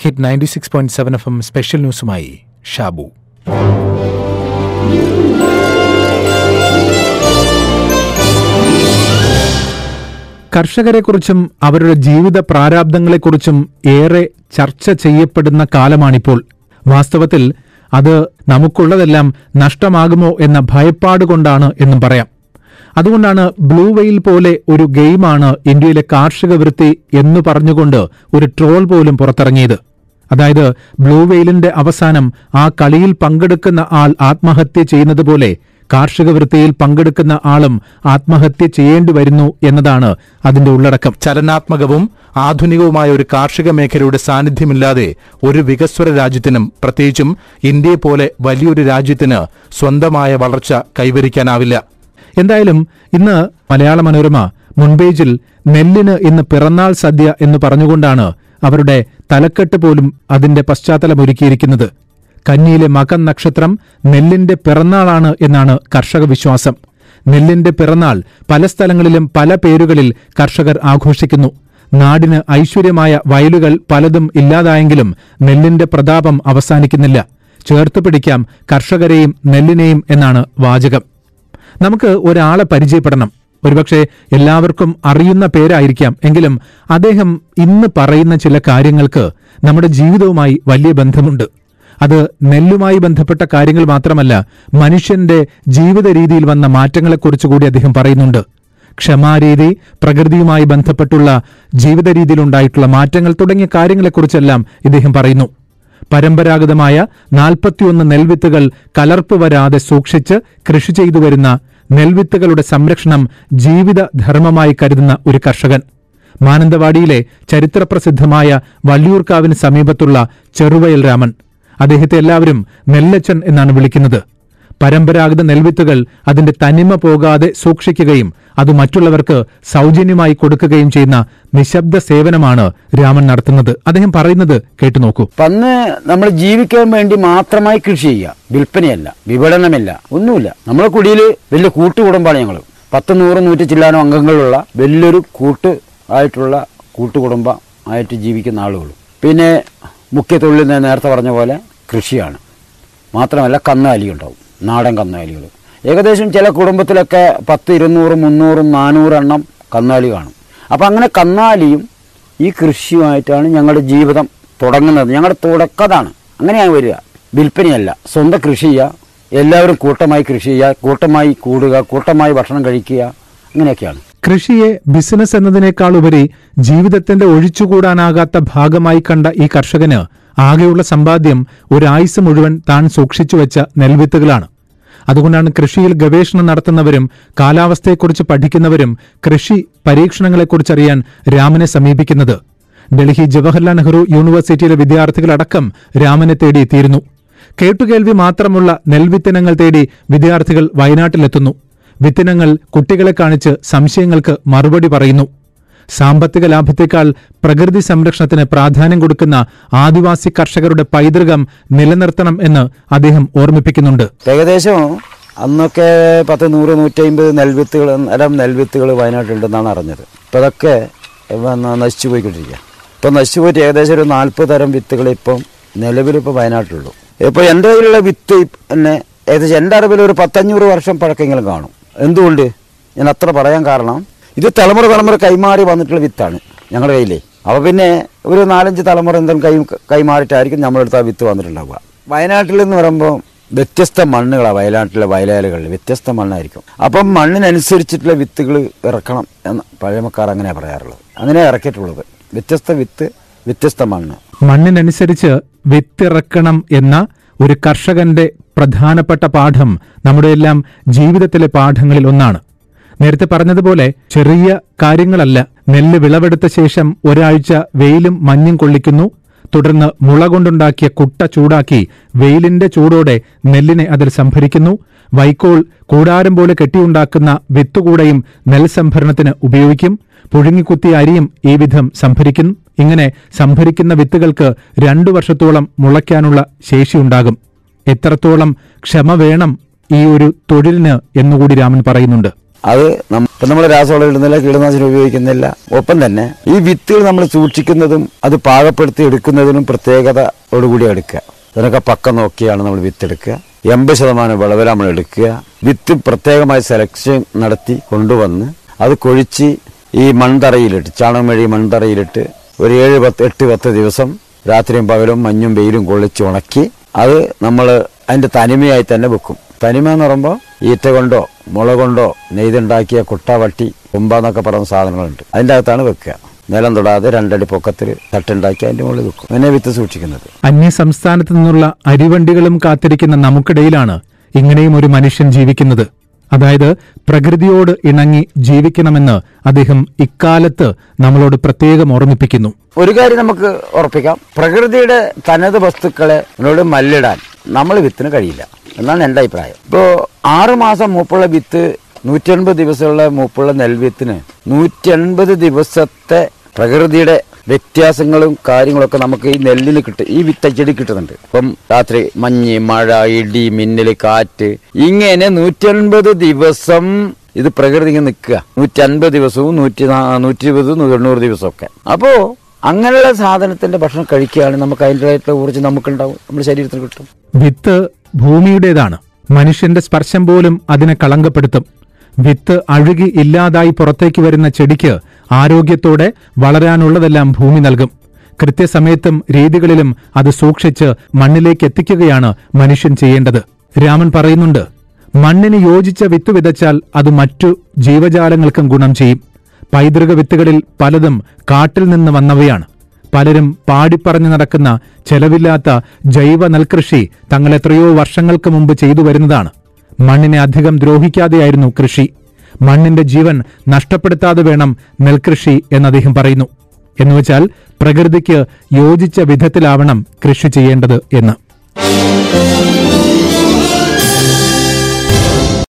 Hit ninety six point seven F M special ന്യൂസുമായി Shabu. കർഷകരെക്കുറിച്ചും അവരുടെ ജീവിത പ്രാരാബ്ദങ്ങളെക്കുറിച്ചും ഏറെ ചർച്ച ചെയ്യപ്പെടുന്ന കാലമാണിപ്പോൾ. വാസ്തവത്തിൽ അത് നമുക്കുള്ളതെല്ലാം നഷ്ടമാകുമോ എന്ന ഭയപ്പാട് കൊണ്ടാണ് എന്നും പറയാം. അതുകൊണ്ടാണ് ബ്ലൂ വെയിൽ പോലെ ഒരു ഗെയിമാണ് ഇന്ത്യയിലെ കാർഷിക വൃത്തി എന്ന് പറഞ്ഞുകൊണ്ട് ഒരു ട്രോൾ പോലും പുറത്തിറങ്ങിയത്. അതായത് ബ്ലൂ വെയിലിന്റെ അവസാനം ആ കളിയിൽ പങ്കെടുക്കുന്ന ആൾ ആത്മഹത്യ ചെയ്യുന്നത് പോലെ കാർഷിക വൃത്തിയിൽ പങ്കെടുക്കുന്ന ആളും ആത്മഹത്യ ചെയ്യേണ്ടി വരുന്നു എന്നതാണ് അതിന്റെ ഉള്ളടക്കം. ചലനാത്മകവും ആധുനികവുമായ ഒരു കാർഷിക മേഖലയുടെ സാന്നിധ്യമില്ലാതെ ഒരു വികസ്വര രാജ്യത്തിനും പ്രത്യേകിച്ചും ഇന്ത്യയെ പോലെ വലിയൊരു രാജ്യത്തിന് സ്വന്തമായ വളർച്ച കൈവരിക്കാനാവില്ല. എന്തായാലും ഇന്ന് മലയാള മനോരമ മുൻപേജിൽ നെല്ലിന് ഇന്ന് പിറന്നാൾ സദ്യ എന്ന് പറഞ്ഞുകൊണ്ടാണ് അവരുടെ തലക്കെട്ട് പോലും അതിന്റെ പശ്ചാത്തലമൊരുക്കിയിരിക്കുന്നത് കന്നിയിലെ മകൻ നക്ഷത്രം നെല്ലിന്റെ പിറന്നാളാണ് എന്നാണ് കർഷക വിശ്വാസം. നെല്ലിന്റെ പിറന്നാൾ പല സ്ഥലങ്ങളിലും പല പേരുകളിൽ കർഷകർ ആഘോഷിക്കുന്നു. നാടിന് ഐശ്വര്യമായ വയലുകൾ പലതും ഇല്ലാതായെങ്കിലും നെല്ലിന്റെ പ്രതാപം അവസാനിക്കുന്നില്ല. ചേർത്ത് പിടിക്കാം കർഷകരെയും നെല്ലിനെയും എന്നാണ് വാചകം. നമുക്ക് ഒരാളെ പരിചയപ്പെടണം. ഒരുപക്ഷെ എല്ലാവർക്കും അറിയുന്ന പേരായിരിക്കാം. എങ്കിലും അദ്ദേഹം ഇന്ന് പറയുന്ന ചില കാര്യങ്ങൾക്ക് നമ്മുടെ ജീവിതവുമായി വലിയ ബന്ധമുണ്ട്. അത് നെല്ലുമായി ബന്ധപ്പെട്ട കാര്യങ്ങൾ മാത്രമല്ല മനുഷ്യന്റെ ജീവിത രീതിയിൽ വന്ന മാറ്റങ്ങളെക്കുറിച്ച് കൂടി അദ്ദേഹം പറയുന്നുണ്ട്. ക്ഷമാരീതി പ്രകൃതിയുമായി ബന്ധപ്പെട്ടുള്ള ജീവിത രീതിയിലുണ്ടായിട്ടുള്ള മാറ്റങ്ങൾ തുടങ്ങിയ കാര്യങ്ങളെക്കുറിച്ചെല്ലാം ഇദ്ദേഹം പറയുന്നു. പരമ്പരാഗതമായ നാൽപ്പത്തിയൊന്ന് നെൽവിത്തുകൾ കലർപ്പ് വരാതെ സൂക്ഷിച്ച് കൃഷി ചെയ്തു വരുന്ന നെൽവിത്തുകളുടെ സംരക്ഷണം ജീവിത ധർമ്മമായി കരുതുന്ന ഒരു കർഷകൻ. മാനന്തവാടിയിലെ ചരിത്രപ്രസിദ്ധമായ വള്ളിയൂർക്കാവിന് സമീപത്തുള്ള ചെറുവയൽ രാമൻ. അദ്ദേഹത്തെ എല്ലാവരും നെല്ലച്ചൻ എന്നാണ് വിളിക്കുന്നത്. പരമ്പരാഗത നെൽവിത്തുകൾ അതിന്റെ തനിമ പോകാതെ സൂക്ഷിക്കുകയും അത് മറ്റുള്ളവർക്ക് സൗജന്യമായി കൊടുക്കുകയും ചെയ്യുന്ന നിശബ്ദ സേവനമാണ് രാമൻ നടത്തുന്നത്. അദ്ദേഹം പറയുന്നത് കേട്ടു നോക്കൂ. അന്ന് നമ്മൾ ജീവിക്കാൻ വേണ്ടി മാത്രമായി കൃഷി ചെയ്യുക. വിൽപ്പനയല്ല വിപണനമില്ല ഒന്നുമില്ല. നമ്മളെ കുടിയിൽ വലിയ കൂട്ടുകുടുംബമാണ് ഞങ്ങൾ. പത്ത് നൂറ് നൂറ്റി ചില്ലാനോ അംഗങ്ങളുള്ള വലിയൊരു കൂട്ട് ആയിട്ടുള്ള കൂട്ടുകുടുംബം ആയിട്ട് ജീവിക്കുന്ന ആളുകൾ. പിന്നെ മുഖ്യ തൊഴിൽ നേരത്തെ പറഞ്ഞ പോലെ കൃഷിയാണ്. മാത്രമല്ല കന്നാലി ഉണ്ടാവും. നാടൻ കന്നാലികൾ. ഏകദേശം ചില കുടുംബത്തിലൊക്കെ പത്ത് ഇരുന്നൂറ് മുന്നൂറ് നാനൂറ് എണ്ണം കന്നാലി കാണും. അപ്പം അങ്ങനെ കന്നാലിയും ഈ കൃഷിയുമായിട്ടാണ് ഞങ്ങളുടെ ജീവിതം തുടങ്ങുന്നത്. ഞങ്ങളുടെ തുടക്കതാണ്. അങ്ങനെയാണ് വരിക. വിൽപ്പനയല്ല. സ്വന്തം കൃഷി ചെയ്യുക. എല്ലാവരും കൂട്ടമായി കൃഷി ചെയ്യുക. കൂട്ടമായി കൂടുക. കൂട്ടമായി ഭക്ഷണം കഴിക്കുക. അങ്ങനെയൊക്കെയാണ്. കൃഷിയെ ബിസിനസ് എന്നതിനേക്കാൾ ഉപരി ജീവിതത്തിന്റെ ഒഴിച്ചുകൂടാനാകാത്ത ഭാഗമായി കണ്ട ഈ കർഷകന് ആകെയുള്ള സമ്പാദ്യം ഒരായുസ് മുഴുവൻ താൻ സൂക്ഷിച്ചുവെച്ച നെൽവിത്തുകളാണ്. അതുകൊണ്ടാണ് കൃഷിയിൽ ഗവേഷണം നടത്തുന്നവരും കാലാവസ്ഥയെക്കുറിച്ച് പഠിക്കുന്നവരും കൃഷി പരീക്ഷണങ്ങളെക്കുറിച്ചറിയാൻ രാമനെ സമീപിക്കുന്നത്. ഡൽഹി ജവഹർലാൽ നെഹ്റു യൂണിവേഴ്സിറ്റിയിലെ വിദ്യാർത്ഥികളടക്കം രാമനെ തേടിയെത്തിയിരുന്നു കേട്ടുകേൾവി മാത്രമുള്ള നെൽവിത്തിനങ്ങൾ തേടി വിദ്യാർത്ഥികൾ വയനാട്ടിലെത്തുന്നു. വിത്തിനങ്ങൾ കുട്ടികളെ കാണിച്ച് സംശയങ്ങൾക്ക് മറുപടി പറയുന്നു. സാമ്പത്തിക ലാഭത്തേക്കാൾ പ്രകൃതി സംരക്ഷണത്തിന് പ്രാധാന്യം കൊടുക്കുന്ന ആദിവാസി കർഷകരുടെ പൈതൃകം നിലനിർത്തണം എന്ന് അദ്ദേഹം ഓർമ്മിപ്പിക്കുന്നുണ്ട്. ഏകദേശം അന്നൊക്കെ പത്ത് നൂറ് നൂറ്റമ്പത് നെൽവിത്തുകൾ അരം നെൽവിത്തുകൾ വയനാട്ടിലുണ്ടെന്നാണ് അറിഞ്ഞത്. ഇപ്പം അതൊക്കെ നശിച്ചു പോയിക്കൊണ്ടിരിക്കുക. ഇപ്പം നശിച്ചു പോയിട്ട് ഏകദേശം ഒരു നാൽപ്പത് തരം വിത്തുകൾ ഇപ്പം നിലവിലിപ്പോൾ വയനാട്ടിലുള്ളൂ. ഇപ്പോൾ എന്റെ കയ്യിലുള്ള വിത്ത് തന്നെ ഏകദേശം എന്റെ അറിവിൽ ഒരു പത്തഞ്ഞൂറ് വർഷം പഴക്കെങ്കിലും കാണും. എന്തുകൊണ്ട്? ഞാൻ അത്ര പറയാൻ കാരണം ഇത് തലമുറ തലമുറ കൈമാറി വന്നിട്ടുള്ള വിത്താണ് ഞങ്ങളുടെ കയ്യിലേ. അപ്പോൾ പിന്നെ ഒരു നാലഞ്ച് തലമുറ എന്തെങ്കിലും കൈ കൈമാറിയിട്ടായിരിക്കും നമ്മളെടുത്ത് ആ വിത്ത് വന്നിട്ടുണ്ടാവുക. വയനാട്ടിൽ എന്ന് പറയുമ്പോൾ വ്യത്യസ്ത മണ്ണുകളാണ് വയനാട്ടിലെ വയലേലകളിൽ വ്യത്യസ്ത മണ്ണായിരിക്കും. അപ്പം മണ്ണിനനുസരിച്ചിട്ടുള്ള വിത്തുകൾ ഇറക്കണം എന്ന് പഴമക്കാർ അങ്ങനെ പറയാറുള്ളത്. അങ്ങനെ ഇറക്കിയിട്ടുള്ളത്. വ്യത്യസ്ത വിത്ത് വ്യത്യസ്ത മണ്ണ്. മണ്ണിനനുസരിച്ച് വിത്തിറക്കണം എന്ന ഒരു കർഷകന്റെ പ്രധാനപ്പെട്ട പാഠം നമ്മുടെയെല്ലാം ജീവിതത്തിലെ പാഠങ്ങളിൽ ഒന്നാണ്. നേരത്തെ പറഞ്ഞതുപോലെ ചെറിയ കാര്യങ്ങളല്ല. നെല്ല് വിളവെടുത്ത ശേഷം ഒരാഴ്ച വെയിലും മഞ്ഞും കൊള്ളിക്കുന്നു. തുടർന്ന് മുള കൊണ്ടുണ്ടാക്കിയ കുട്ട ചൂടാക്കി വെയിലിന്റെ ചൂടോടെ നെല്ലിനെ അതിൽ സംഭരിക്കുന്നു. വൈക്കോൾ കൂടാരം പോലെ കെട്ടിയുണ്ടാക്കുന്ന വിത്തുകൂടയും നെൽസംഭരണത്തിന് ഉപയോഗിക്കും. പുഴുങ്ങിക്കുത്തിയ അരിയും ഈ വിധം സംഭരിക്കും. ഇങ്ങനെ സംഭരിക്കുന്ന വിത്തുകൾക്ക് രണ്ടു വർഷത്തോളം മുളയ്ക്കാനുള്ള ശേഷിയുണ്ടാകും. എത്രത്തോളം ക്ഷമ വേണം ഈ ഒരു തൊഴിലിന് എന്നുകൂടി രാമൻ പറയുന്നുണ്ട്. അത് ഇപ്പം നമ്മൾ രാസവളം ഇടുന്നില്ല കീടനാശിനി ഉപയോഗിക്കുന്നില്ല ഒപ്പം തന്നെ ഈ വിത്തുകൾ നമ്മൾ സൂക്ഷിക്കുന്നതും അത് പാകപ്പെടുത്തി എടുക്കുന്നതിനും പ്രത്യേകതയോടുകൂടി എടുക്കുക. അതിനൊക്കെ പക്കം നോക്കിയാണ് നമ്മൾ വിത്ത് എടുക്കുക എൺപത് ശതമാനം വിളവ് നമ്മൾ എടുക്കുക. വിത്ത് പ്രത്യേകമായി സെലക്ഷൻ നടത്തി കൊണ്ടുവന്ന് അത് കൊഴിച്ച് ഈ മൺതറയിലിട്ട് ചാണകം വഴി മൺതറയിലിട്ട് ഒരു ഏഴ് പത്ത് എട്ട് പത്ത് ദിവസം രാത്രിയും പകലും മഞ്ഞും വെയിലും കൊള്ളിച്ച് ഉണക്കി അത് നമ്മൾ അതിന്റെ തനിമയായി തന്നെ വെക്കും. തനിമ എന്ന് പറയുമ്പോൾ ഈറ്റ കൊണ്ടോ മുള കൊണ്ടോ നെയ്തുണ്ടാക്കിയ കുട്ട വട്ടി കുമ്പ എന്നൊക്കെ പറയുന്ന സാധനങ്ങളുണ്ട്. അതിന്റെ അകത്താണ് വെക്കുക. നിലം തൊടാതെ രണ്ടടി പൊക്കത്തിൽ തട്ടുണ്ടാക്കി അതിന്റെ മുകളിൽ വെക്കും. അങ്ങനെ വിത്ത് സൂക്ഷിക്കുന്നത്. അന്യ സംസ്ഥാനത്തു നിന്നുള്ള അരിവണ്ടികളും കാത്തിരിക്കുന്ന നമുക്കിടയിലാണ് ഇങ്ങനെയും ഒരു മനുഷ്യൻ ജീവിക്കുന്നത്. അതായത് പ്രകൃതിയോട് ഇണങ്ങി ജീവിക്കണമെന്ന് അദ്ദേഹം ഇക്കാലത്ത് നമ്മളോട് പ്രത്യേകം ഓർമ്മിപ്പിക്കുന്നു. ഒരു കാര്യം നമുക്ക് ഉറപ്പിക്കാം. പ്രകൃതിയുടെ തനത് വസ്തുക്കളെ ഇതിനോട് മല്ലിടാൻ നമ്മൾ വിത്തിന് കഴിയില്ല. എന്നാണ് എന്റെ അഭിപ്രായം. ഇപ്പോൾ ആറുമാസം മൂപ്പുള്ള വിത്ത് നൂറ്റി എൺപത് ദിവസമുള്ള മൂപ്പുള്ള നെൽവിത്തിന് നൂറ്റി എൺപത് ദിവസത്തെ പ്രകൃതിയുടെ വ്യത്യാസങ്ങളും കാര്യങ്ങളൊക്കെ നമുക്ക് ഈ നെല്ലിന് കിട്ടും ഈ വിത്തച്ചെടി കിട്ടുന്നുണ്ട്. ഇപ്പം രാത്രി മഞ്ഞ് മഴ ഇടി മിന്നൽ കാറ്റ് ഇങ്ങനെ നൂറ്റി എൺപത് ദിവസം ഇത് പ്രകൃതി ഇങ്ങനെ നിൽക്കുക. നൂറ്റി അൻപത് ദിവസവും നൂറ്റി നൂറ്റി ഇരുപത് തൊണ്ണൂറ് ദിവസമൊക്കെ. അപ്പോ അങ്ങനെയുള്ള സാധനത്തിന്റെ ഭക്ഷണം കഴിക്കുകയാണെങ്കിൽ നമുക്ക് അതിന്റെതായിട്ടുള്ള ഊർജം നമുക്കുണ്ടാവും. നമ്മുടെ ശരീരത്തിന് കിട്ടും. വിത്ത് ഭൂമിയുടേതാണ്. മനുഷ്യന്റെ സ്പർശം പോലും അതിനെ കളങ്കപ്പെടുത്തും. വിത്ത് അഴുകി ഇല്ലാതായി പുറത്തേക്ക് വരുന്ന ചെടിക്ക് ആരോഗ്യത്തോടെ വളരാനുള്ളതെല്ലാം ഭൂമി നൽകും. കൃത്യസമയത്തും രീതികളിലും അത് സൂക്ഷിച്ച് മണ്ണിലേക്ക് എത്തിക്കുകയാണ് മനുഷ്യൻ ചെയ്യേണ്ടത്. രാമൻ പറയുന്നുണ്ട് മണ്ണിന് യോജിച്ച വിത്ത് വിതച്ചാൽ അത് മറ്റു ജീവജാലങ്ങൾക്കും ഗുണം ചെയ്യും. പൈതൃക വിത്തുകളിൽ പലതും കാട്ടിൽ നിന്ന് വന്നവയാണ്. പലരും പാടിപ്പറഞ്ഞു നടക്കുന്ന ചെലവില്ലാത്ത ജൈവ നെൽകൃഷി തങ്ങൾ എത്രയോ വർഷങ്ങൾക്ക് മുമ്പ് ചെയ്തു വരുന്നതാണ്. മണ്ണിനെ അധികം ദ്രോഹിക്കാതെയായിരുന്നു കൃഷി. മണ്ണിന്റെ ജീവൻ നഷ്ടപ്പെടുത്താതെ വേണം നെൽകൃഷി എന്ന് അദ്ദേഹം പറയുന്നു. എന്നുവെച്ചാൽ പ്രകൃതിക്ക് യോജിച്ച വിധത്തിലാവണം കൃഷി ചെയ്യേണ്ടത് എന്ന്.